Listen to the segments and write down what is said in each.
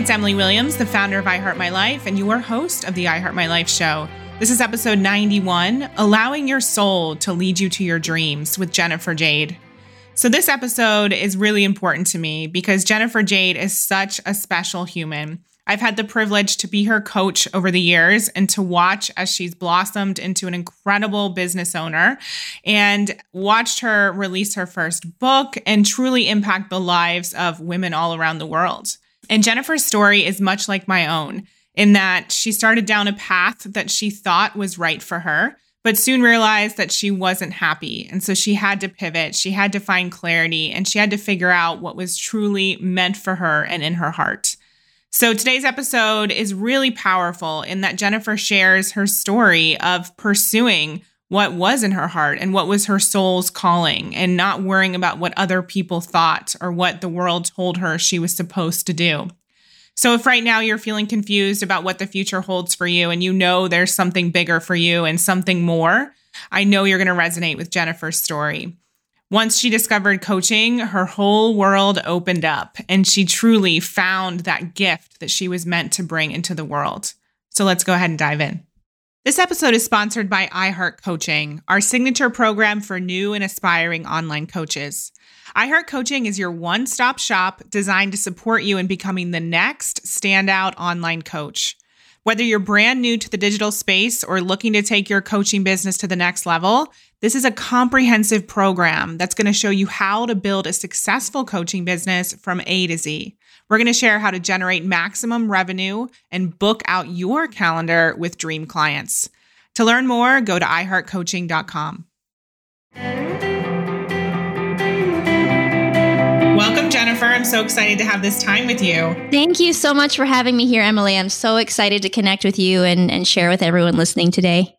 it's Emily Williams, the founder of iHeart My Life and your host of the iHeart My Life show. This is episode 91 Allowing Your Soul to Lead You to Your Dreams with Jennifer Jayde. So, this episode is really important to me because Jennifer Jayde is such a special human. I've had the privilege to be her coach over the years and to watch as she's blossomed into an incredible business owner and watched her release her first book and truly impact the lives of women all around the world. And Jennifer's story is much like my own in that she started down a path that she thought was right for her, but soon realized that she wasn't happy. And so she had to pivot, she had to find clarity, and she had to figure out what was truly meant for her and in her heart. So today's episode is really powerful in that Jennifer shares her story of pursuing what was in her heart and what was her soul's calling and not worrying about what other people thought or what the world told her she was supposed to do. So, if right now you're feeling confused about what the future holds for you and you know there's something bigger for you and something more, I know you're going to resonate with Jennifer's story. Once she discovered coaching, her whole world opened up and she truly found that gift that she was meant to bring into the world. So, let's go ahead and dive in. This episode is sponsored by iHeart Coaching, our signature program for new and aspiring online coaches. iHeart Coaching is your one stop shop designed to support you in becoming the next standout online coach. Whether you're brand new to the digital space or looking to take your coaching business to the next level, this is a comprehensive program that's going to show you how to build a successful coaching business from A to Z. We're going to share how to generate maximum revenue and book out your calendar with dream clients. To learn more, go to iHeartCoaching.com. Welcome, Jennifer. I'm so excited to have this time with you. Thank you so much for having me here, Emily. I'm so excited to connect with you and, and share with everyone listening today.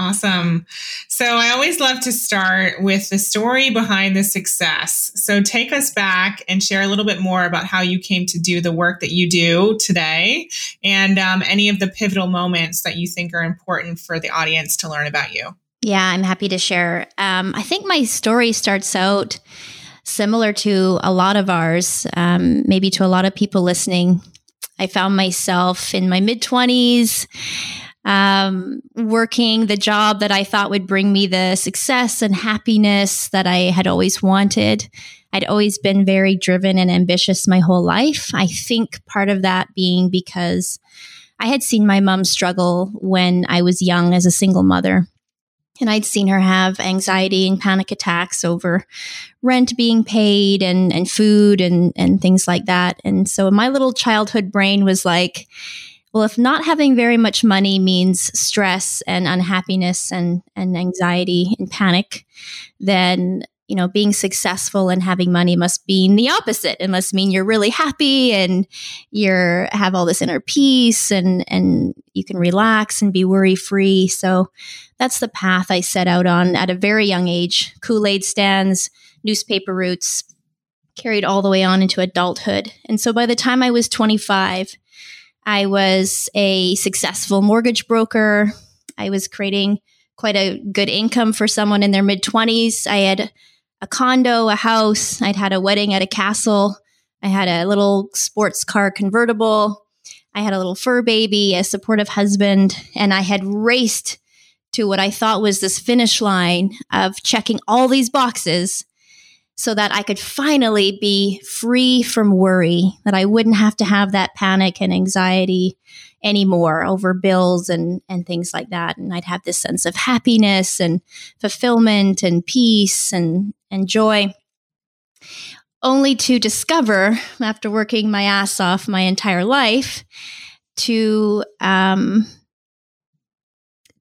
Awesome. So I always love to start with the story behind the success. So take us back and share a little bit more about how you came to do the work that you do today and um, any of the pivotal moments that you think are important for the audience to learn about you. Yeah, I'm happy to share. Um, I think my story starts out similar to a lot of ours, um, maybe to a lot of people listening. I found myself in my mid 20s um, working the job that I thought would bring me the success and happiness that I had always wanted. I'd always been very driven and ambitious my whole life. I think part of that being because I had seen my mom struggle when I was young as a single mother. And I'd seen her have anxiety and panic attacks over rent being paid and, and food and, and things like that. And so my little childhood brain was like, well, if not having very much money means stress and unhappiness and, and anxiety and panic, then you know being successful and having money must mean the opposite. It must mean you're really happy and you're have all this inner peace and and you can relax and be worry free so that's the path i set out on at a very young age. Kool-aid stands newspaper routes carried all the way on into adulthood. And so by the time i was 25 I was a successful mortgage broker. I was creating quite a good income for someone in their mid 20s. I had a condo, a house. I'd had a wedding at a castle. I had a little sports car convertible. I had a little fur baby, a supportive husband, and I had raced to what I thought was this finish line of checking all these boxes so that I could finally be free from worry, that I wouldn't have to have that panic and anxiety anymore over bills and, and things like that. And I'd have this sense of happiness and fulfillment and peace and, and joy. Only to discover, after working my ass off my entire life, to um,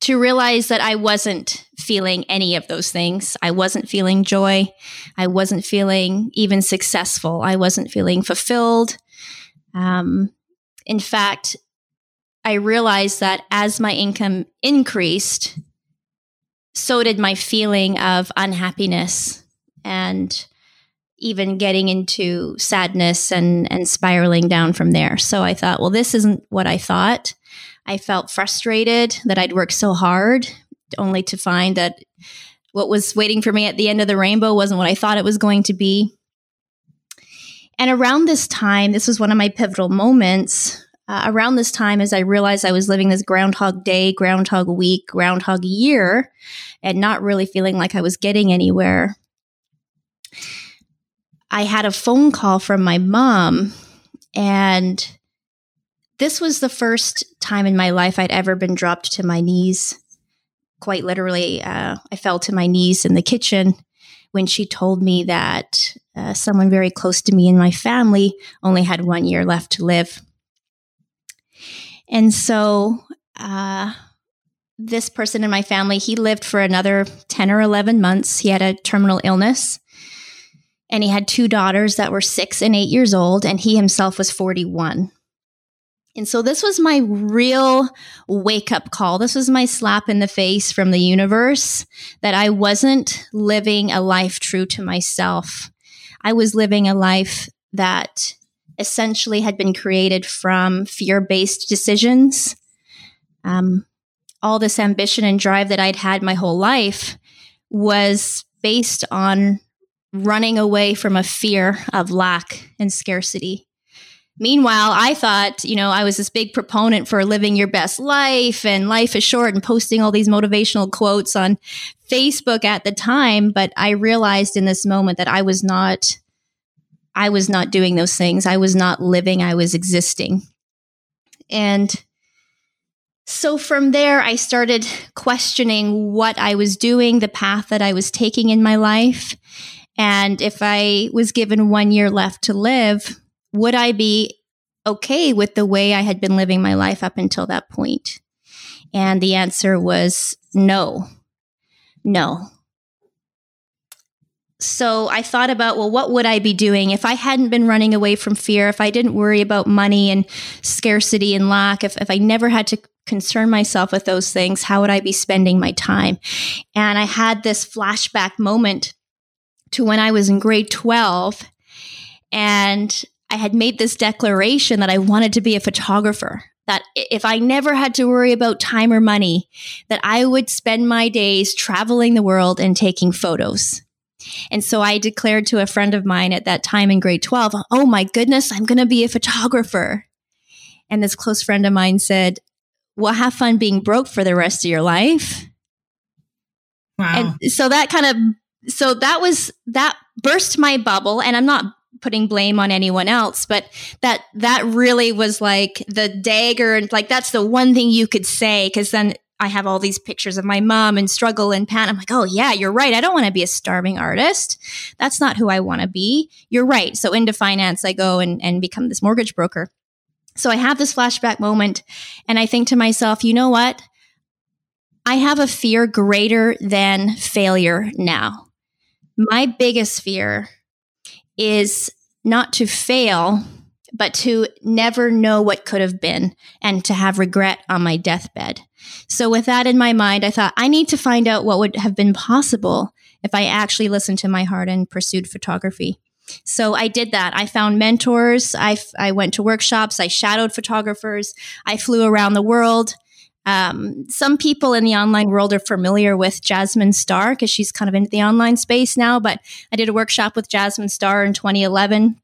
to realize that I wasn't feeling any of those things. I wasn't feeling joy. I wasn't feeling even successful. I wasn't feeling fulfilled. Um, in fact, I realized that as my income increased, so did my feeling of unhappiness and even getting into sadness and, and spiraling down from there. So I thought, well, this isn't what I thought. I felt frustrated that I'd worked so hard only to find that what was waiting for me at the end of the rainbow wasn't what I thought it was going to be. And around this time, this was one of my pivotal moments. Uh, around this time, as I realized I was living this Groundhog Day, Groundhog Week, Groundhog Year, and not really feeling like I was getting anywhere, I had a phone call from my mom. And this was the first time in my life I'd ever been dropped to my knees. Quite literally, uh, I fell to my knees in the kitchen when she told me that uh, someone very close to me in my family only had one year left to live. And so, uh, this person in my family, he lived for another 10 or 11 months. He had a terminal illness and he had two daughters that were six and eight years old, and he himself was 41. And so this was my real wake up call. This was my slap in the face from the universe that I wasn't living a life true to myself. I was living a life that essentially had been created from fear based decisions. Um, all this ambition and drive that I'd had my whole life was based on running away from a fear of lack and scarcity. Meanwhile, I thought, you know, I was this big proponent for living your best life and life is short and posting all these motivational quotes on Facebook at the time, but I realized in this moment that I was not I was not doing those things. I was not living, I was existing. And so from there, I started questioning what I was doing, the path that I was taking in my life. And if I was given one year left to live, would I be okay with the way I had been living my life up until that point? And the answer was no. No. So I thought about, well, what would I be doing if I hadn't been running away from fear, if I didn't worry about money and scarcity and lack, if, if I never had to concern myself with those things, how would I be spending my time? And I had this flashback moment to when I was in grade 12 and I had made this declaration that I wanted to be a photographer. That if I never had to worry about time or money, that I would spend my days traveling the world and taking photos. And so I declared to a friend of mine at that time in grade 12, Oh my goodness, I'm going to be a photographer. And this close friend of mine said, Well, have fun being broke for the rest of your life. Wow. And so that kind of, so that was, that burst my bubble. And I'm not putting blame on anyone else but that that really was like the dagger and like that's the one thing you could say because then i have all these pictures of my mom and struggle and pan i'm like oh yeah you're right i don't want to be a starving artist. That's not who i want to be. You're right so into finance i go and, and become this mortgage broker. So i have this flashback moment and i think to myself you know what? I have a fear greater than failure now. My biggest fear is not to fail, but to never know what could have been and to have regret on my deathbed. So, with that in my mind, I thought I need to find out what would have been possible if I actually listened to my heart and pursued photography. So I did that. I found mentors. I, I went to workshops. I shadowed photographers. I flew around the world. Um, some people in the online world are familiar with Jasmine Star because she's kind of in the online space now. But I did a workshop with Jasmine Star in 2011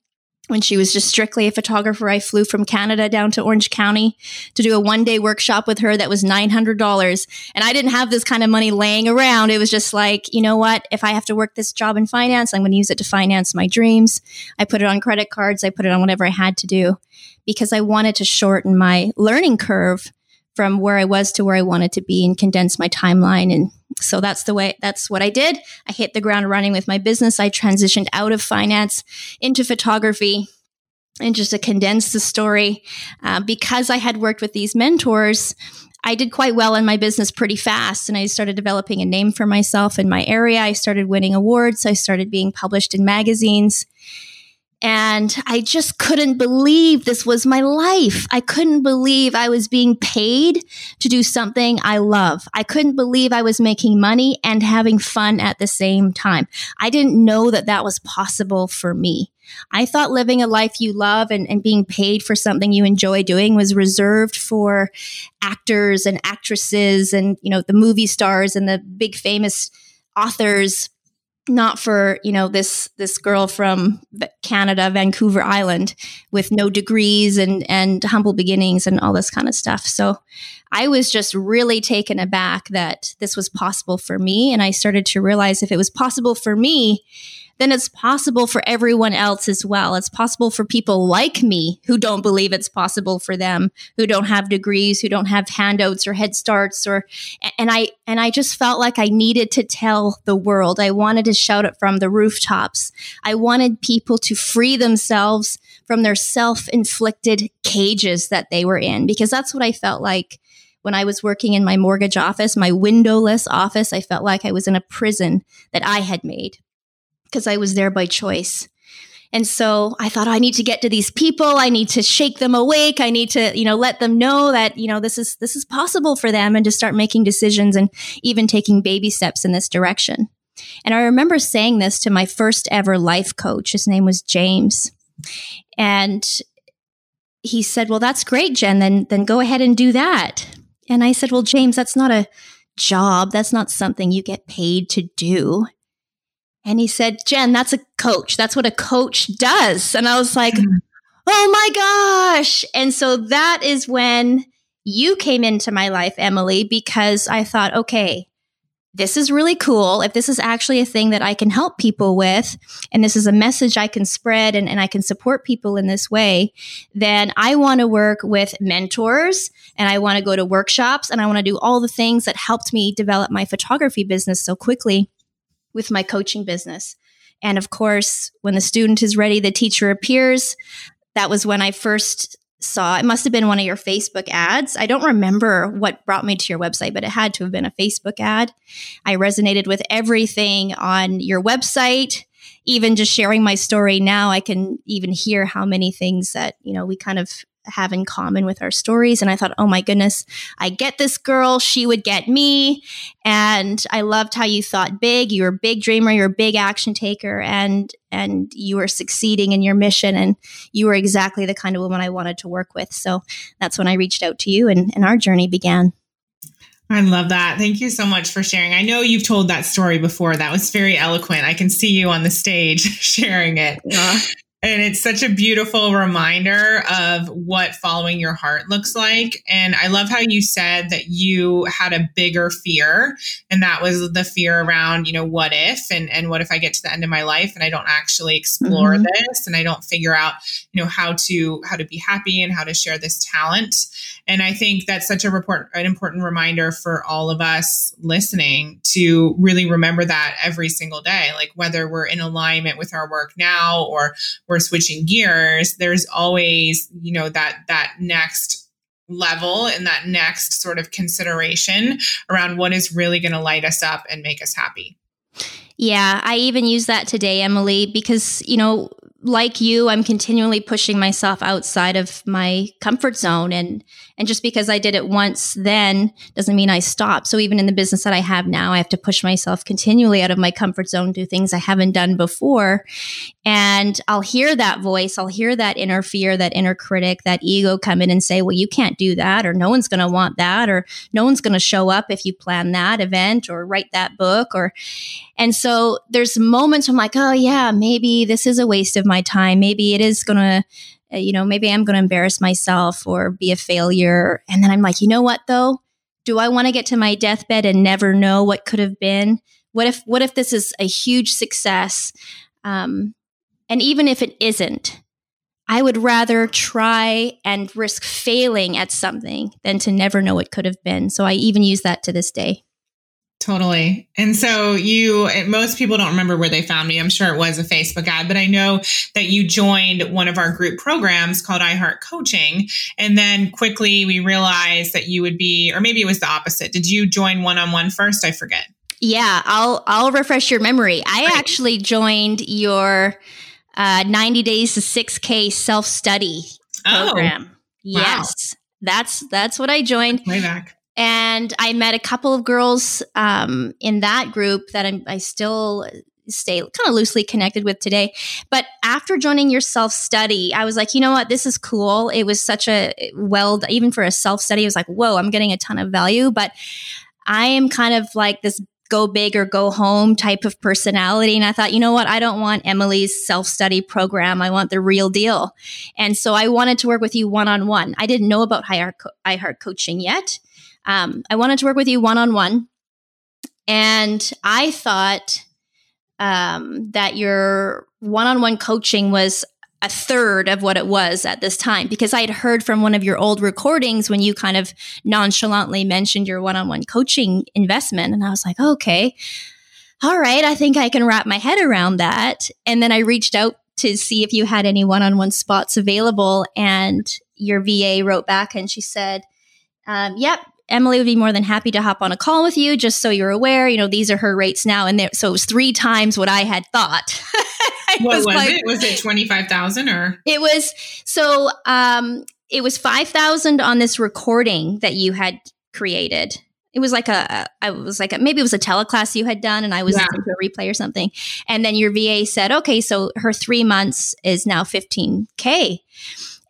when she was just strictly a photographer. I flew from Canada down to Orange County to do a one day workshop with her that was $900. And I didn't have this kind of money laying around. It was just like, you know what? If I have to work this job in finance, I'm going to use it to finance my dreams. I put it on credit cards. I put it on whatever I had to do because I wanted to shorten my learning curve from where I was to where I wanted to be and condense my timeline. And so that's the way, that's what I did. I hit the ground running with my business. I transitioned out of finance into photography. And just to condense the story, uh, because I had worked with these mentors, I did quite well in my business pretty fast. And I started developing a name for myself in my area. I started winning awards. I started being published in magazines. And I just couldn't believe this was my life. I couldn't believe I was being paid to do something I love. I couldn't believe I was making money and having fun at the same time. I didn't know that that was possible for me. I thought living a life you love and, and being paid for something you enjoy doing was reserved for actors and actresses and, you know, the movie stars and the big famous authors not for you know this this girl from Canada, Vancouver Island, with no degrees and and humble beginnings and all this kind of stuff. So I was just really taken aback that this was possible for me, and I started to realize if it was possible for me, then it's possible for everyone else as well. It's possible for people like me who don't believe it's possible for them, who don't have degrees, who don't have handouts or head starts or and I and I just felt like I needed to tell the world. I wanted to shout it from the rooftops. I wanted people to free themselves from their self-inflicted cages that they were in because that's what I felt like when I was working in my mortgage office, my windowless office, I felt like I was in a prison that I had made because I was there by choice. And so I thought, oh, I need to get to these people. I need to shake them awake. I need to, you know, let them know that, you know, this is, this is possible for them and to start making decisions and even taking baby steps in this direction. And I remember saying this to my first ever life coach. His name was James. And he said, well, that's great, Jen. Then, then go ahead and do that. And I said, well, James, that's not a job. That's not something you get paid to do. And he said, Jen, that's a coach. That's what a coach does. And I was like, mm-hmm. oh my gosh. And so that is when you came into my life, Emily, because I thought, okay, this is really cool. If this is actually a thing that I can help people with, and this is a message I can spread and, and I can support people in this way, then I want to work with mentors and I want to go to workshops and I want to do all the things that helped me develop my photography business so quickly with my coaching business. And of course, when the student is ready, the teacher appears. That was when I first saw it must have been one of your Facebook ads. I don't remember what brought me to your website, but it had to have been a Facebook ad. I resonated with everything on your website. Even just sharing my story now, I can even hear how many things that, you know, we kind of have in common with our stories. And I thought, oh my goodness, I get this girl. She would get me. And I loved how you thought big. You were a big dreamer. You're a big action taker. And, and you were succeeding in your mission. And you were exactly the kind of woman I wanted to work with. So that's when I reached out to you and, and our journey began. I love that. Thank you so much for sharing. I know you've told that story before. That was very eloquent. I can see you on the stage sharing it. Yeah. And it's such a beautiful reminder of what following your heart looks like. And I love how you said that you had a bigger fear. And that was the fear around, you know, what if and, and what if I get to the end of my life and I don't actually explore mm-hmm. this and I don't figure out, you know, how to how to be happy and how to share this talent. And I think that's such a report an important reminder for all of us listening to really remember that every single day. Like whether we're in alignment with our work now or we're switching gears, there's always, you know, that that next level and that next sort of consideration around what is really going to light us up and make us happy. Yeah, I even use that today, Emily, because, you know, like you, I'm continually pushing myself outside of my comfort zone. And, and just because I did it once then doesn't mean I stop. So even in the business that I have now, I have to push myself continually out of my comfort zone, do things I haven't done before. And I'll hear that voice. I'll hear that inner fear, that inner critic, that ego come in and say, well, you can't do that, or no one's going to want that, or no one's going to show up if you plan that event or write that book or, and so there's moments I'm like, oh yeah, maybe this is a waste of my time. Maybe it is going to, you know, maybe I'm going to embarrass myself or be a failure. And then I'm like, you know what though? Do I want to get to my deathbed and never know what could have been? What if, what if this is a huge success? Um, and even if it isn't, I would rather try and risk failing at something than to never know what could have been. So I even use that to this day. Totally. And so you, most people don't remember where they found me. I'm sure it was a Facebook ad, but I know that you joined one of our group programs called iHeart Coaching. And then quickly we realized that you would be, or maybe it was the opposite. Did you join one on one first? I forget. Yeah, I'll, I'll refresh your memory. I right. actually joined your uh, 90 days to 6K self study oh, program. Yes. Wow. That's that's what I joined. Way back and I met a couple of girls um, in that group that I'm, I still stay kind of loosely connected with today. But after joining your self study, I was like, you know what, this is cool. It was such a well, even for a self study, it was like, whoa, I'm getting a ton of value. But I am kind of like this go big or go home type of personality. And I thought, you know what? I don't want Emily's self study program. I want the real deal. And so I wanted to work with you one on one. I didn't know about iHeart coaching yet. Um, I wanted to work with you one on one. And I thought um, that your one on one coaching was a third of what it was at this time because I had heard from one of your old recordings when you kind of nonchalantly mentioned your one on one coaching investment. And I was like, okay, all right, I think I can wrap my head around that. And then I reached out to see if you had any one on one spots available. And your VA wrote back and she said, um, yep, Emily would be more than happy to hop on a call with you, just so you're aware. You know, these are her rates now, and there, so it was three times what I had thought. what was, was like, it? Was it twenty five thousand or? It was so. Um, it was five thousand on this recording that you had created. It was like a, I was like a, maybe it was a teleclass you had done, and I was yeah. a replay or something. And then your VA said, okay, so her three months is now fifteen k,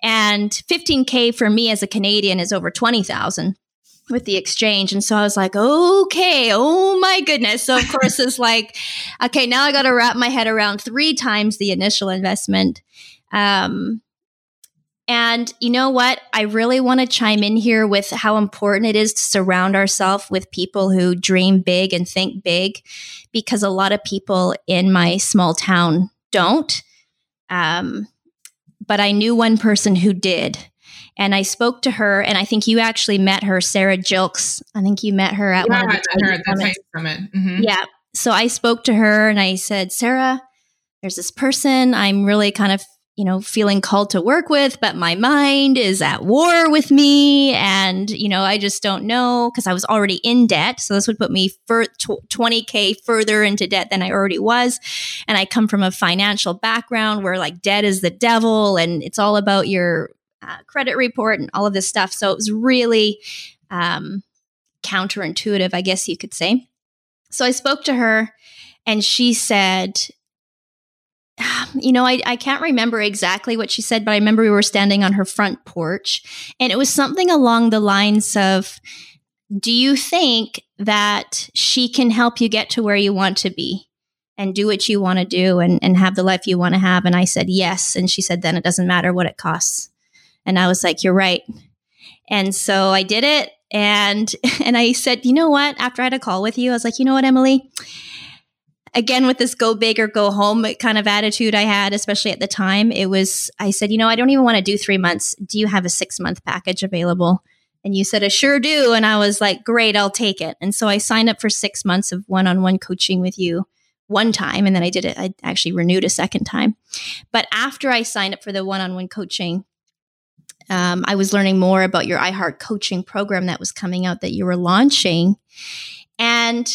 and fifteen k for me as a Canadian is over twenty thousand with the exchange. And so I was like, okay, oh my goodness. So of course it's like, okay, now I got to wrap my head around three times the initial investment. Um, and you know what? I really want to chime in here with how important it is to surround ourselves with people who dream big and think big, because a lot of people in my small town don't. Um, but I knew one person who did. And I spoke to her, and I think you actually met her, Sarah Jilks. I think you met her at yeah, one of the I met her at the summit. Mm-hmm. Yeah. So I spoke to her and I said, Sarah, there's this person I'm really kind of, you know, feeling called to work with, but my mind is at war with me. And, you know, I just don't know because I was already in debt. So this would put me for 20K further into debt than I already was. And I come from a financial background where like debt is the devil and it's all about your uh, credit report and all of this stuff. So it was really um, counterintuitive, I guess you could say. So I spoke to her and she said, you know, I, I can't remember exactly what she said, but I remember we were standing on her front porch and it was something along the lines of, do you think that she can help you get to where you want to be? and do what you want to do and, and have the life you want to have? And I said, yes. And she said, then it doesn't matter what it costs. And I was like, you're right. And so I did it. And, and I said, you know what? After I had a call with you, I was like, you know what, Emily? Again, with this go big or go home kind of attitude I had, especially at the time, it was, I said, you know, I don't even want to do three months. Do you have a six month package available? And you said, I sure do. And I was like, great, I'll take it. And so I signed up for six months of one on one coaching with you one time. And then I did it, I actually renewed a second time. But after I signed up for the one on one coaching, um, I was learning more about your iHeart coaching program that was coming out that you were launching. And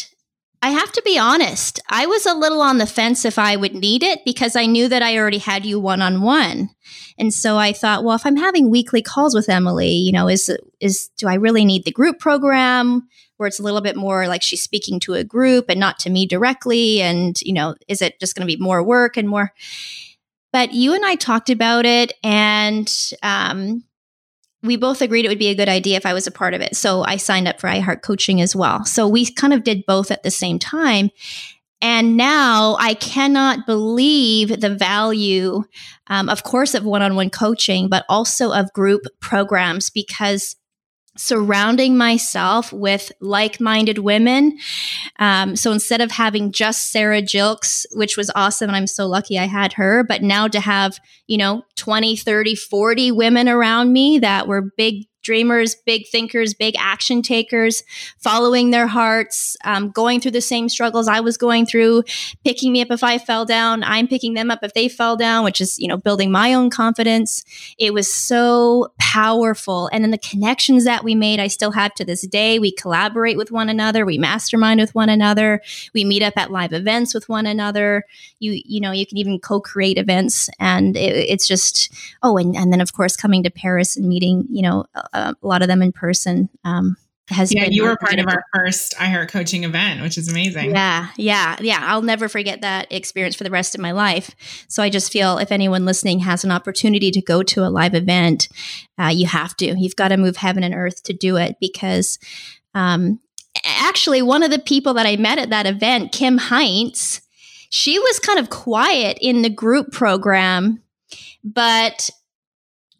I have to be honest, I was a little on the fence if I would need it because I knew that I already had you one on one. And so I thought, well, if I'm having weekly calls with Emily, you know, is is do I really need the group program where it's a little bit more like she's speaking to a group and not to me directly and, you know, is it just going to be more work and more but you and I talked about it, and um, we both agreed it would be a good idea if I was a part of it. So I signed up for iHeart Coaching as well. So we kind of did both at the same time. And now I cannot believe the value, um, of course, of one on one coaching, but also of group programs because surrounding myself with like-minded women. Um, so instead of having just sarah jilks which was awesome and i'm so lucky i had her but now to have you know 20 30 40 women around me that were big dreamers, big thinkers, big action takers, following their hearts, um, going through the same struggles I was going through, picking me up if I fell down. I'm picking them up if they fell down, which is, you know, building my own confidence. It was so powerful. And then the connections that we made, I still have to this day. We collaborate with one another. We mastermind with one another. We meet up at live events with one another. You, you know, you can even co-create events and it, it's just, oh, and, and then of course coming to Paris and meeting, you know, a lot of them in person. Um, has yeah, you were part of our first iHeart coaching event, which is amazing. Yeah, yeah, yeah. I'll never forget that experience for the rest of my life. So I just feel if anyone listening has an opportunity to go to a live event, uh, you have to. You've got to move heaven and earth to do it because um, actually, one of the people that I met at that event, Kim Heinz, she was kind of quiet in the group program, but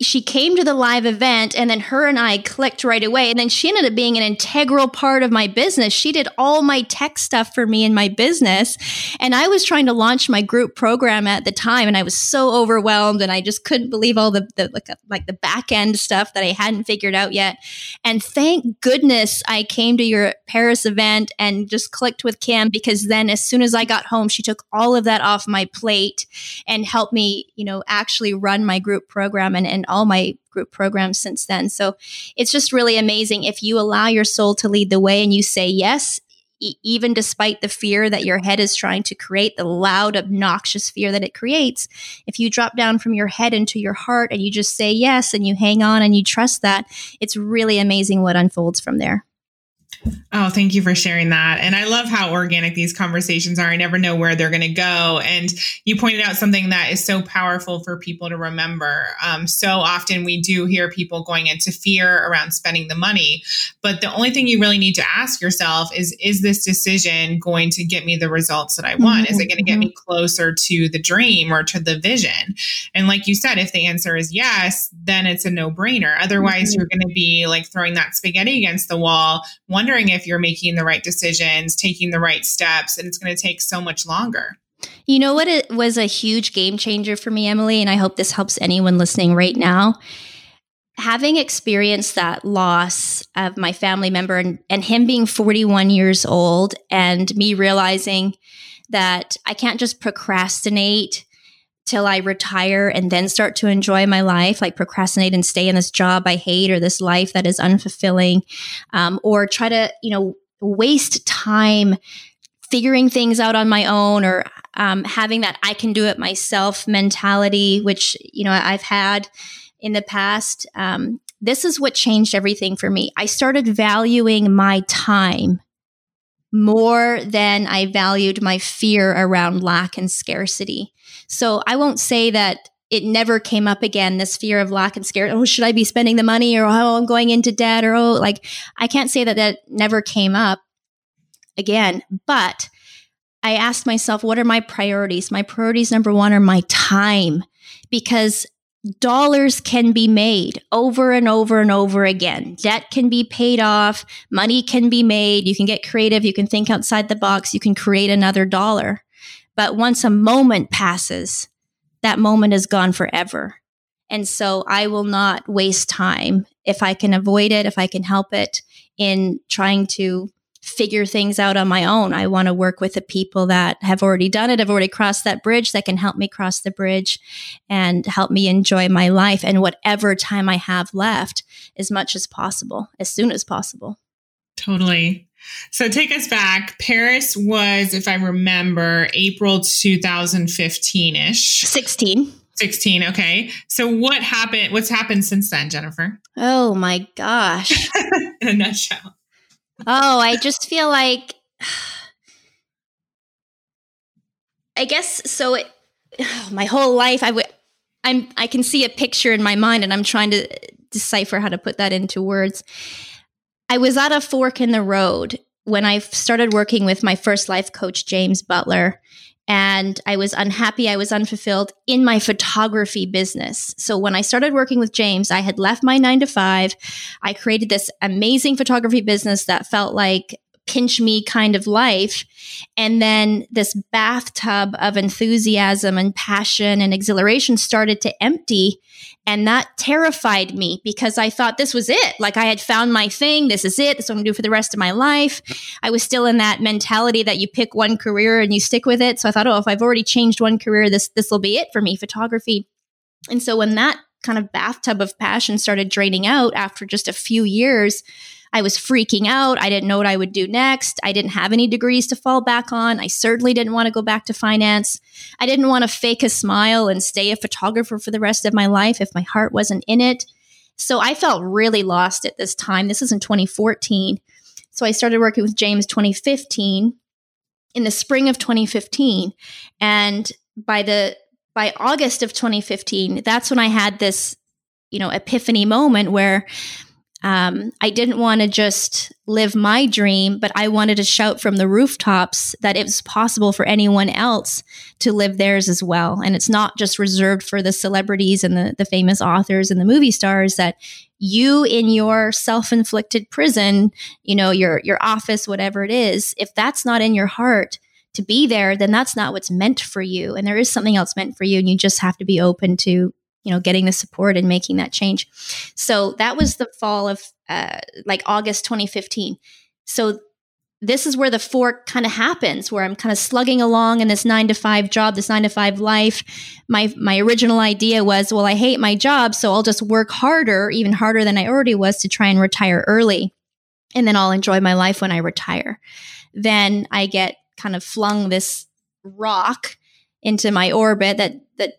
she came to the live event and then her and I clicked right away. And then she ended up being an integral part of my business. She did all my tech stuff for me in my business. And I was trying to launch my group program at the time and I was so overwhelmed and I just couldn't believe all the, the like, like the back end stuff that I hadn't figured out yet. And thank goodness I came to your Paris event and just clicked with Kim because then as soon as I got home, she took all of that off my plate and helped me, you know, actually run my group program and, and all my group programs since then. So it's just really amazing if you allow your soul to lead the way and you say yes, e- even despite the fear that your head is trying to create, the loud, obnoxious fear that it creates. If you drop down from your head into your heart and you just say yes and you hang on and you trust that, it's really amazing what unfolds from there. Oh, thank you for sharing that. And I love how organic these conversations are. I never know where they're going to go. And you pointed out something that is so powerful for people to remember. Um, so often we do hear people going into fear around spending the money. But the only thing you really need to ask yourself is Is this decision going to get me the results that I want? Mm-hmm. Is it going to get me mm-hmm. closer to the dream or to the vision? And like you said, if the answer is yes, then it's a no brainer. Otherwise, mm-hmm. you're going to be like throwing that spaghetti against the wall, wondering wondering if you're making the right decisions, taking the right steps, and it's going to take so much longer. You know what it was a huge game changer for me, Emily, and I hope this helps anyone listening right now. Having experienced that loss of my family member and, and him being 41 years old, and me realizing that I can't just procrastinate till I retire and then start to enjoy my life, like procrastinate and stay in this job I hate or this life that is unfulfilling, um, or try to, you know, waste time figuring things out on my own or um, having that I can do it myself mentality, which, you know, I've had in the past. Um, this is what changed everything for me. I started valuing my time more than I valued my fear around lack and scarcity. So I won't say that it never came up again, this fear of lack and scarcity. Oh, should I be spending the money or oh, I'm going into debt or oh, like I can't say that that never came up again, but I asked myself, what are my priorities? My priorities number one are my time because dollars can be made over and over and over again. Debt can be paid off, money can be made. You can get creative, you can think outside the box, you can create another dollar. But once a moment passes, that moment is gone forever. And so I will not waste time if I can avoid it, if I can help it in trying to figure things out on my own. I want to work with the people that have already done it, have already crossed that bridge, that can help me cross the bridge and help me enjoy my life and whatever time I have left as much as possible, as soon as possible. Totally. So take us back. Paris was, if I remember, April 2015 ish. 16. 16. Okay. So what happened? What's happened since then, Jennifer? Oh my gosh. In a nutshell oh, I just feel like I guess so. It, my whole life, I would, I'm, I can see a picture in my mind, and I'm trying to decipher how to put that into words. I was at a fork in the road when I started working with my first life coach, James Butler, and I was unhappy. I was unfulfilled in my photography business. So when I started working with James, I had left my nine to five. I created this amazing photography business that felt like pinch me kind of life. And then this bathtub of enthusiasm and passion and exhilaration started to empty. And that terrified me because I thought this was it. Like I had found my thing. This is it. This is what I'm going to do for the rest of my life. I was still in that mentality that you pick one career and you stick with it. So I thought, oh, if I've already changed one career, this, this will be it for me, photography. And so when that kind of bathtub of passion started draining out after just a few years, I was freaking out. I didn't know what I would do next. I didn't have any degrees to fall back on. I certainly didn't want to go back to finance. I didn't want to fake a smile and stay a photographer for the rest of my life if my heart wasn't in it. So I felt really lost at this time. This is in 2014. So I started working with James 2015 in the spring of 2015 and by the by August of 2015 that's when I had this you know epiphany moment where um, I didn't want to just live my dream, but I wanted to shout from the rooftops that it was possible for anyone else to live theirs as well. And it's not just reserved for the celebrities and the, the famous authors and the movie stars that you in your self-inflicted prison, you know, your your office, whatever it is, if that's not in your heart to be there, then that's not what's meant for you. And there is something else meant for you. And you just have to be open to you know getting the support and making that change. So that was the fall of uh, like august 2015 so this is where the fork kind of happens where i'm kind of slugging along in this nine to five job this nine to five life. My my original idea was well i hate my job so i'll just work harder even harder than i already was to try and retire early. And then i'll enjoy my life when i retire. Then i get kind of flung this rock into my orbit that that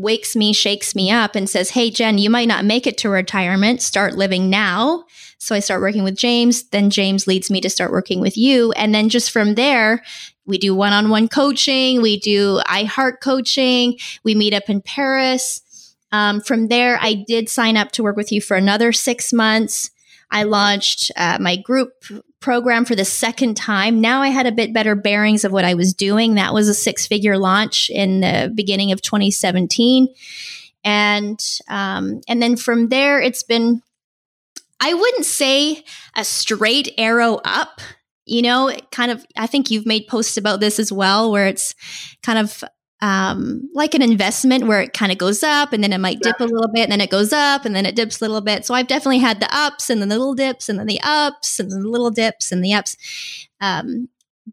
wakes me, shakes me up, and says, Hey, Jen, you might not make it to retirement. Start living now. So I start working with James. Then James leads me to start working with you. And then just from there, we do one on one coaching, we do iHeart coaching, we meet up in Paris. Um, from there, I did sign up to work with you for another six months. I launched uh, my group program for the second time. Now I had a bit better bearings of what I was doing. That was a six figure launch in the beginning of 2017. And, um, and then from there, it's been, I wouldn't say a straight arrow up. You know, kind of, I think you've made posts about this as well, where it's kind of um, like an investment where it kind of goes up and then it might dip a little bit and then it goes up and then it dips a little bit. So I've definitely had the ups and then the little dips and then the ups and then the little dips and the ups. Um,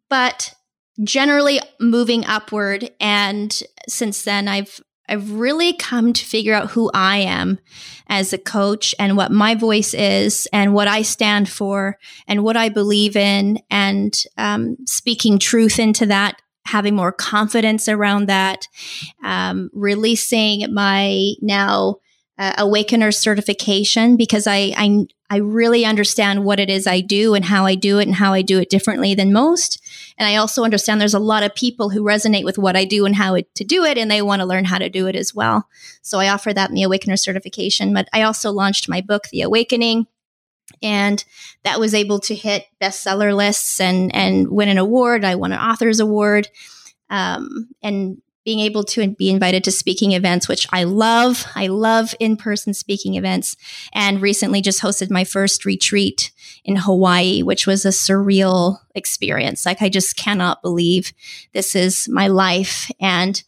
but generally moving upward. And since then, I've I've really come to figure out who I am as a coach and what my voice is and what I stand for and what I believe in and um, speaking truth into that having more confidence around that, um, releasing my now uh, awakener certification because I, I I really understand what it is I do and how I do it and how I do it differently than most. And I also understand there's a lot of people who resonate with what I do and how it, to do it, and they want to learn how to do it as well. So I offer that in the Awakener certification. But I also launched my book, The Awakening, and that was able to hit bestseller lists and and win an award. I won an author's award, um, and being able to be invited to speaking events, which I love. I love in person speaking events, and recently just hosted my first retreat in Hawaii, which was a surreal experience. Like I just cannot believe this is my life and.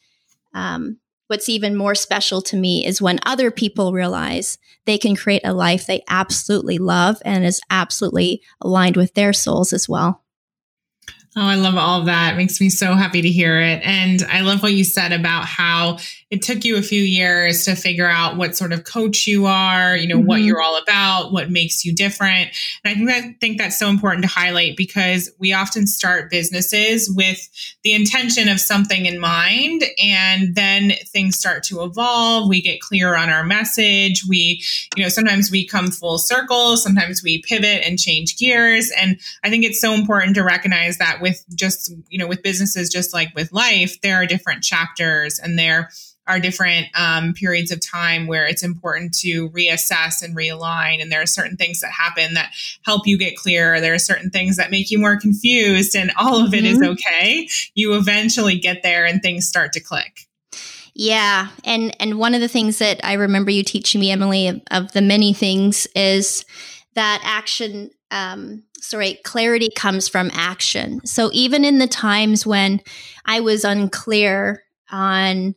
Um, what's even more special to me is when other people realize they can create a life they absolutely love and is absolutely aligned with their souls as well. Oh, I love all that. It makes me so happy to hear it. And I love what you said about how it took you a few years to figure out what sort of coach you are, you know, mm-hmm. what you're all about, what makes you different. And I think that think that's so important to highlight because we often start businesses with the intention of something in mind and then things start to evolve. We get clear on our message. We, you know, sometimes we come full circle, sometimes we pivot and change gears. And I think it's so important to recognize that with just, you know, with businesses, just like with life, there are different chapters and there are different um, periods of time where it's important to reassess and realign. And there are certain things that happen that help you get clear. There are certain things that make you more confused, and all of it mm-hmm. is okay. You eventually get there and things start to click. Yeah, and and one of the things that I remember you teaching me, Emily, of, of the many things is that action um, sorry, clarity comes from action. So even in the times when I was unclear on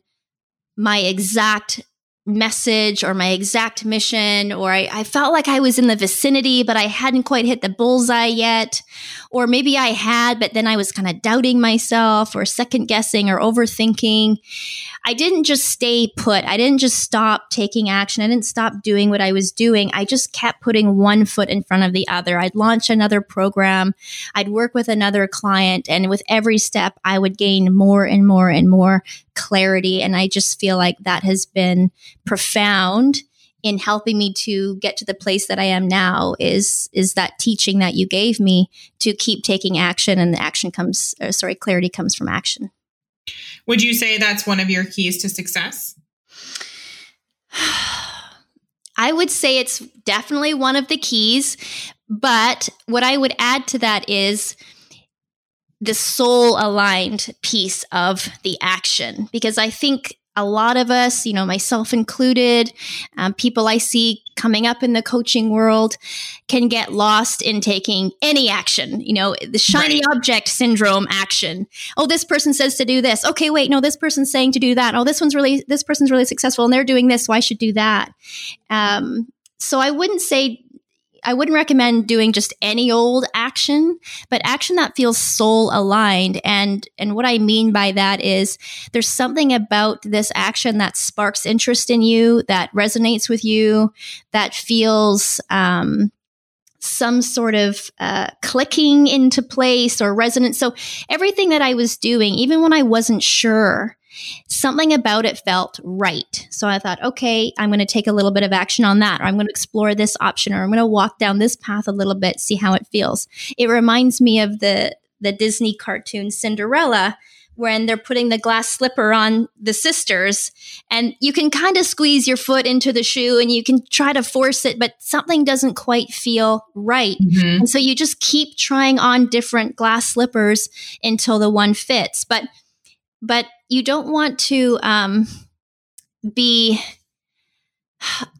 my exact message or my exact mission, or I, I, felt like I was in the vicinity, but I hadn't quite hit the bullseye yet. Or maybe I had, but then I was kind of doubting myself or second guessing or overthinking. I didn't just stay put. I didn't just stop taking action. I didn't stop doing what I was doing. I just kept putting one foot in front of the other. I'd launch another program. I'd work with another client. And with every step, I would gain more and more and more clarity. And I just feel like that has been profound in helping me to get to the place that I am now is is that teaching that you gave me to keep taking action and the action comes sorry clarity comes from action would you say that's one of your keys to success? I would say it's definitely one of the keys. But what I would add to that is the soul aligned piece of the action, because I think a lot of us, you know, myself included, um, people I see coming up in the coaching world can get lost in taking any action, you know, the shiny right. object syndrome action. Oh, this person says to do this. Okay, wait, no, this person's saying to do that. Oh, this one's really, this person's really successful and they're doing this, so I should do that. Um, so I wouldn't say I wouldn't recommend doing just any old action, but action that feels soul aligned. And and what I mean by that is there's something about this action that sparks interest in you, that resonates with you, that feels um, some sort of uh, clicking into place or resonance. So everything that I was doing, even when I wasn't sure, something about it felt right. So I thought, okay, I'm going to take a little bit of action on that, or I'm going to explore this option, or I'm going to walk down this path a little bit, see how it feels. It reminds me of the the Disney cartoon Cinderella when they're putting the glass slipper on the sisters and you can kind of squeeze your foot into the shoe and you can try to force it but something doesn't quite feel right mm-hmm. and so you just keep trying on different glass slippers until the one fits but but you don't want to um, be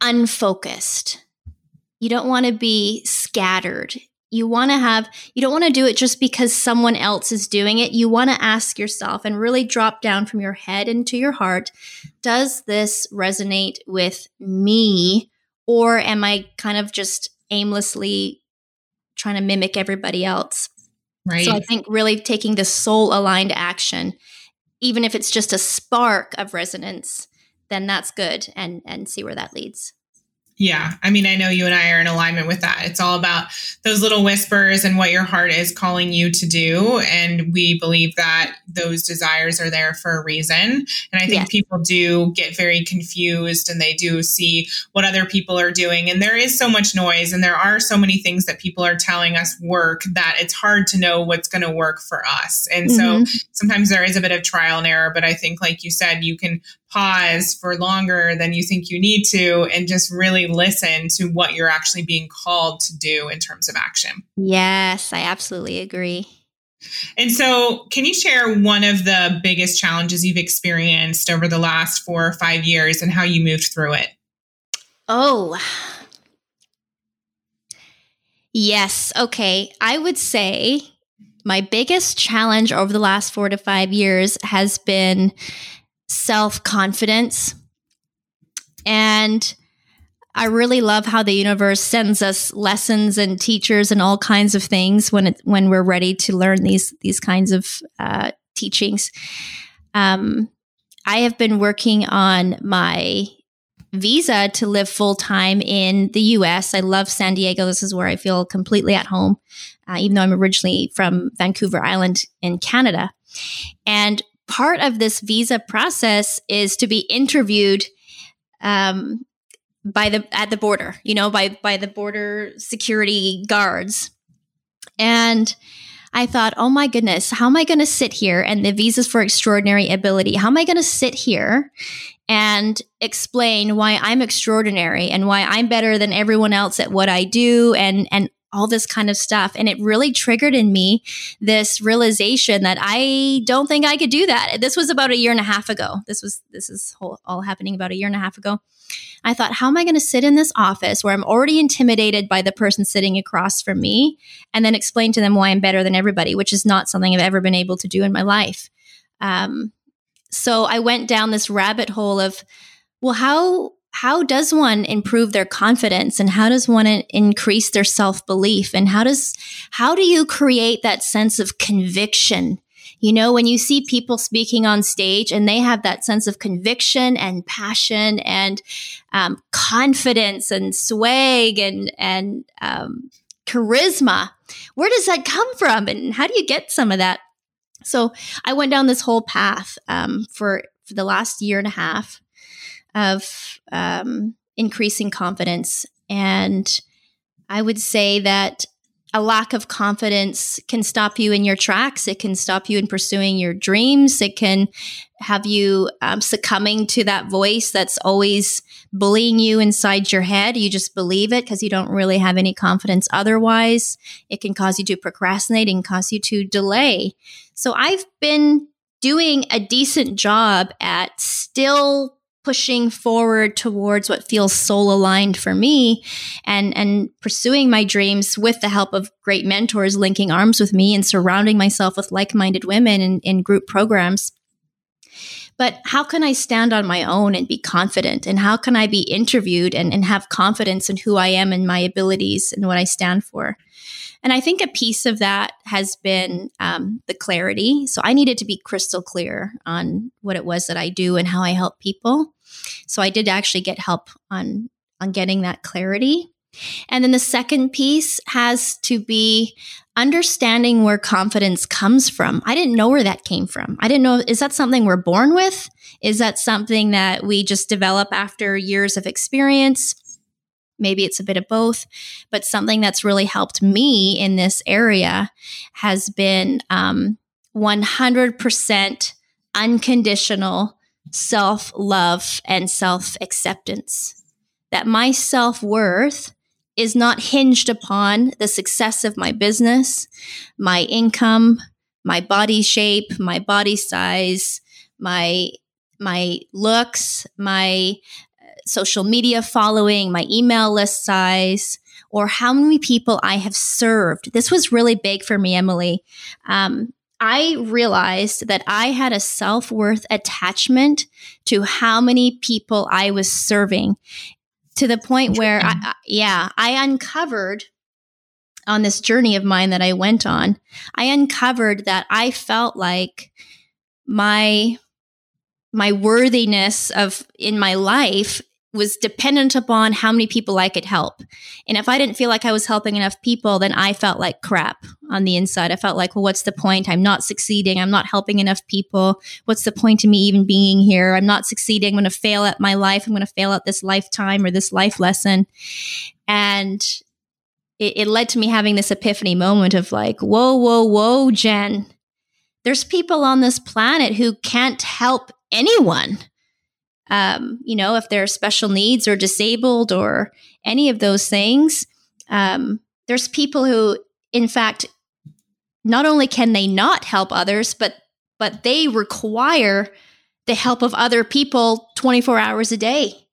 unfocused. You don't want to be scattered. You want to have, you don't want to do it just because someone else is doing it. You want to ask yourself and really drop down from your head into your heart Does this resonate with me? Or am I kind of just aimlessly trying to mimic everybody else? Right. So I think really taking the soul aligned action even if it's just a spark of resonance, then that's good and and see where that leads. Yeah. I mean, I know you and I are in alignment with that. It's all about those little whispers and what your heart is calling you to do. And we believe that those desires are there for a reason. And I think yes. people do get very confused and they do see what other people are doing. And there is so much noise and there are so many things that people are telling us work that it's hard to know what's going to work for us. And mm-hmm. so sometimes there is a bit of trial and error. But I think, like you said, you can pause for longer than you think you need to and just really listen to what you're actually being called to do in terms of action. Yes, I absolutely agree. And so, can you share one of the biggest challenges you've experienced over the last four or five years and how you moved through it? Oh, yes. Okay. I would say my biggest challenge over the last four to five years has been self confidence. And I really love how the universe sends us lessons and teachers and all kinds of things when it, when we're ready to learn these these kinds of uh, teachings. Um, I have been working on my visa to live full time in the U.S. I love San Diego. This is where I feel completely at home, uh, even though I'm originally from Vancouver Island in Canada. And part of this visa process is to be interviewed um, by the at the border, you know, by by the border security guards. And I thought, oh my goodness, how am I going to sit here? And the visas for extraordinary ability. How am I going to sit here and explain why I'm extraordinary and why I'm better than everyone else at what I do and and all this kind of stuff. And it really triggered in me this realization that I don't think I could do that. This was about a year and a half ago. This was, this is whole, all happening about a year and a half ago. I thought, how am I going to sit in this office where I'm already intimidated by the person sitting across from me and then explain to them why I'm better than everybody, which is not something I've ever been able to do in my life. Um, so I went down this rabbit hole of, well, how how does one improve their confidence and how does one increase their self-belief? And how does how do you create that sense of conviction? You know when you see people speaking on stage and they have that sense of conviction and passion and um, confidence and swag and and um, charisma where does that come from and how do you get some of that? So i went down this whole path um, for for the last year and a half of um, increasing confidence. And I would say that a lack of confidence can stop you in your tracks. It can stop you in pursuing your dreams. It can have you um, succumbing to that voice that's always bullying you inside your head. You just believe it because you don't really have any confidence otherwise. It can cause you to procrastinate and cause you to delay. So I've been doing a decent job at still pushing forward towards what feels soul aligned for me and and pursuing my dreams with the help of great mentors linking arms with me and surrounding myself with like-minded women in, in group programs but how can I stand on my own and be confident? And how can I be interviewed and, and have confidence in who I am and my abilities and what I stand for? And I think a piece of that has been um, the clarity. So I needed to be crystal clear on what it was that I do and how I help people. So I did actually get help on on getting that clarity. And then the second piece has to be understanding where confidence comes from. I didn't know where that came from. I didn't know, is that something we're born with? Is that something that we just develop after years of experience? Maybe it's a bit of both, but something that's really helped me in this area has been um, 100% unconditional self love and self acceptance. That my self worth is not hinged upon the success of my business, my income, my body shape, my body size, my my looks, my social media following, my email list size, or how many people I have served. This was really big for me, Emily. Um, I realized that I had a self worth attachment to how many people I was serving to the point where, I, yeah, I uncovered on this journey of mine that I went on, I uncovered that I felt like my my worthiness of in my life was dependent upon how many people I could help. And if I didn't feel like I was helping enough people, then I felt like crap on the inside. I felt like, well, what's the point? I'm not succeeding. I'm not helping enough people. What's the point of me even being here? I'm not succeeding. I'm going to fail at my life. I'm going to fail at this lifetime or this life lesson. And it, it led to me having this epiphany moment of like, whoa, whoa, whoa, Jen. There's people on this planet who can't help anyone um, you know, if they're special needs or disabled or any of those things. Um, there's people who, in fact, not only can they not help others, but but they require the help of other people 24 hours a day.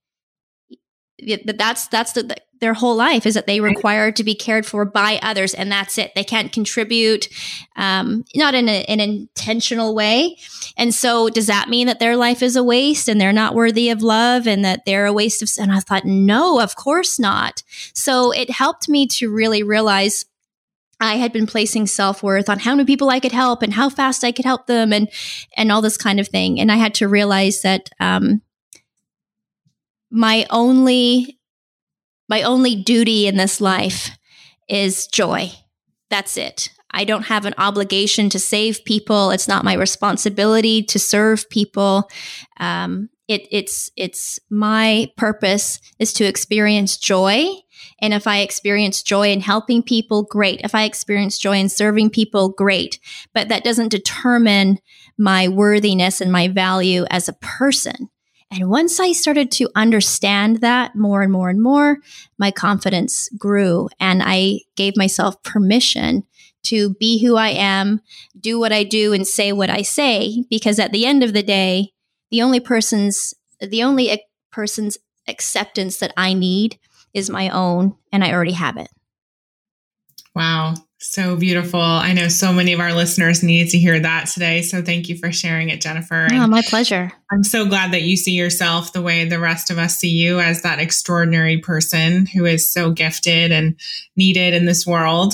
That's that's the, their whole life is that they require to be cared for by others and that's it. They can't contribute um, not in, a, an intentional way. And so does that mean that their life is a waste and they're not worthy of love and that they're a waste of and i thought no of course not. So it helped me to really realize I had been placing self-worth on how many people I could help and how fast I could help them and and all this kind of thing. And I had to realize that um, my only my only duty in this life is joy. That's it. I don't have an obligation to save people. It's not my responsibility to serve people. Um, it, it's it's my purpose is to experience joy. And if I experience joy in helping people, great. If I experience joy in serving people, great. But that doesn't determine my worthiness and my value as a person. And once I started to understand that more and more and more, my confidence grew and I gave myself permission to be who I am, do what I do and say what I say because at the end of the day, the only person's the only person's acceptance that I need is my own and I already have it. Wow. So beautiful. I know so many of our listeners need to hear that today. So thank you for sharing it, Jennifer. Oh, my pleasure. I'm so glad that you see yourself the way the rest of us see you as that extraordinary person who is so gifted and needed in this world.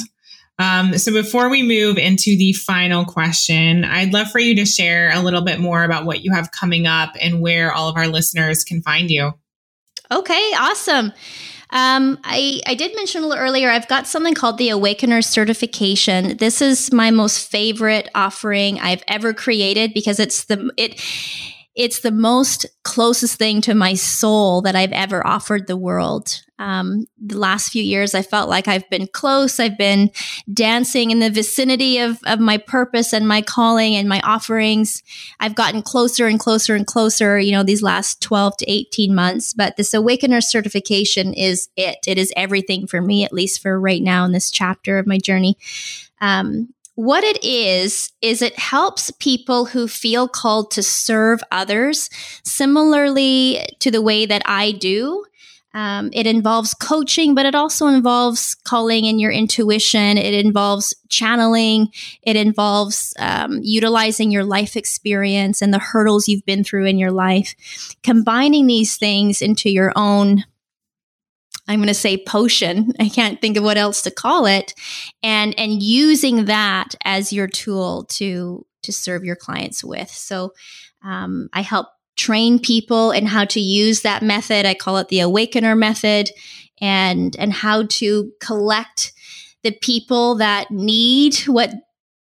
Um, so before we move into the final question, I'd love for you to share a little bit more about what you have coming up and where all of our listeners can find you. Okay, awesome. Um, I, I did mention a little earlier, I've got something called the Awakener certification. This is my most favorite offering I've ever created because it's the, it, it's the most closest thing to my soul that I've ever offered the world. Um, the last few years, I felt like I've been close. I've been dancing in the vicinity of, of my purpose and my calling and my offerings. I've gotten closer and closer and closer, you know, these last 12 to 18 months. But this Awakener certification is it. It is everything for me, at least for right now in this chapter of my journey. Um, what it is, is it helps people who feel called to serve others similarly to the way that I do. Um, it involves coaching, but it also involves calling in your intuition. It involves channeling. It involves um, utilizing your life experience and the hurdles you've been through in your life, combining these things into your own I'm going to say potion. I can't think of what else to call it. And, and using that as your tool to, to serve your clients with. So, um, I help train people in how to use that method. I call it the awakener method and, and how to collect the people that need what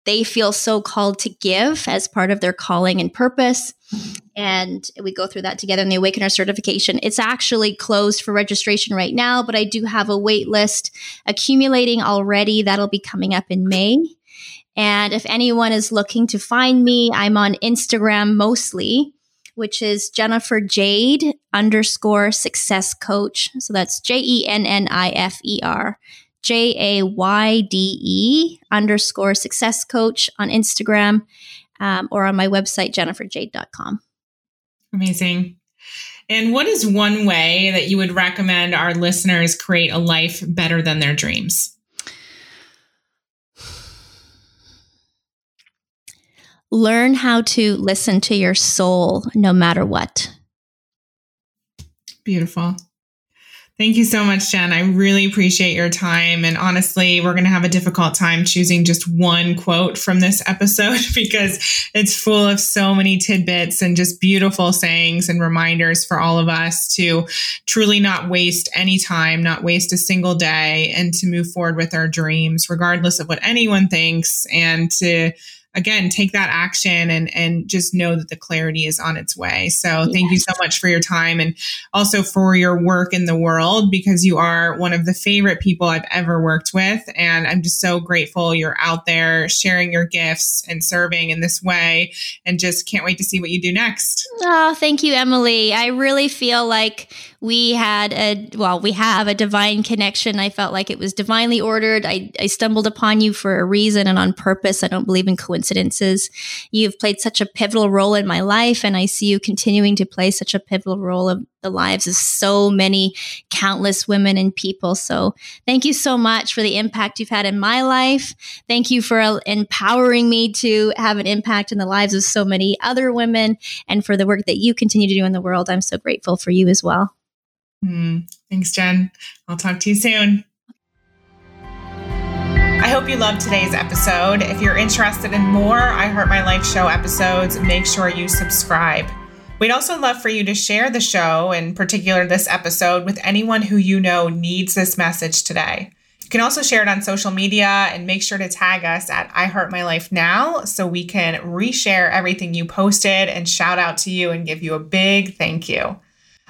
they feel so called to give as part of their calling and purpose and we go through that together in the Awakener certification. It's actually closed for registration right now, but I do have a wait list accumulating already. That'll be coming up in May. And if anyone is looking to find me, I'm on Instagram mostly, which is Jennifer Jayde underscore success coach. So that's J E N N I F E R. J A Y D E underscore success coach on Instagram um, or on my website, jenniferjayde.com. Amazing. And what is one way that you would recommend our listeners create a life better than their dreams? Learn how to listen to your soul no matter what. Beautiful. Thank you so much, Jen. I really appreciate your time. And honestly, we're going to have a difficult time choosing just one quote from this episode because it's full of so many tidbits and just beautiful sayings and reminders for all of us to truly not waste any time, not waste a single day, and to move forward with our dreams, regardless of what anyone thinks, and to again take that action and and just know that the clarity is on its way. So yes. thank you so much for your time and also for your work in the world because you are one of the favorite people i've ever worked with. And i'm just so grateful you're out there sharing your gifts and serving in this way and just can't wait to see what you do next. Oh thank you emily. I really feel like we had a well we have a divine connection. I felt like it was divinely ordered. I, I stumbled upon you for a reason and on purpose. I don't believe in coincidences. You've played such a pivotal role in my life and i see you continuing to play such a pivotal role of the lives of so many countless women and people. So thank you so much for the impact you've had in my life. Thank you for empowering me to have an impact in the lives of so many other women and for the work that you continue to do in the world. I'm so grateful for you as well Mm, thanks, Jen. I'll talk to you soon. I hope you loved today's episode. If you're interested in more I Heart My Life show episodes, make sure you subscribe. We'd also love for you to share the show, in particular this episode, with anyone who you know needs this message today. You can also share it on social media and make sure to tag us at I Heart My Life Now so we can reshare everything you posted and shout out to you and give you a big thank you.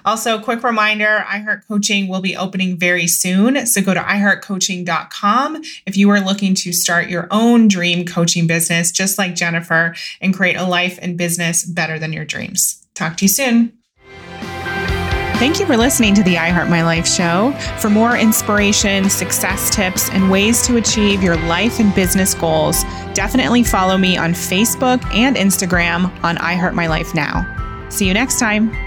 Also, quick reminder iHeart Coaching will be opening very soon. So go to iHeartCoaching.com if you are looking to start your own dream coaching business, just like Jennifer, and create a life and business better than your dreams. Talk to you soon. Thank you for listening to the iHeart My Life show. For more inspiration, success tips, and ways to achieve your life and business goals, definitely follow me on Facebook and Instagram on iHeart My Life Now. See you next time.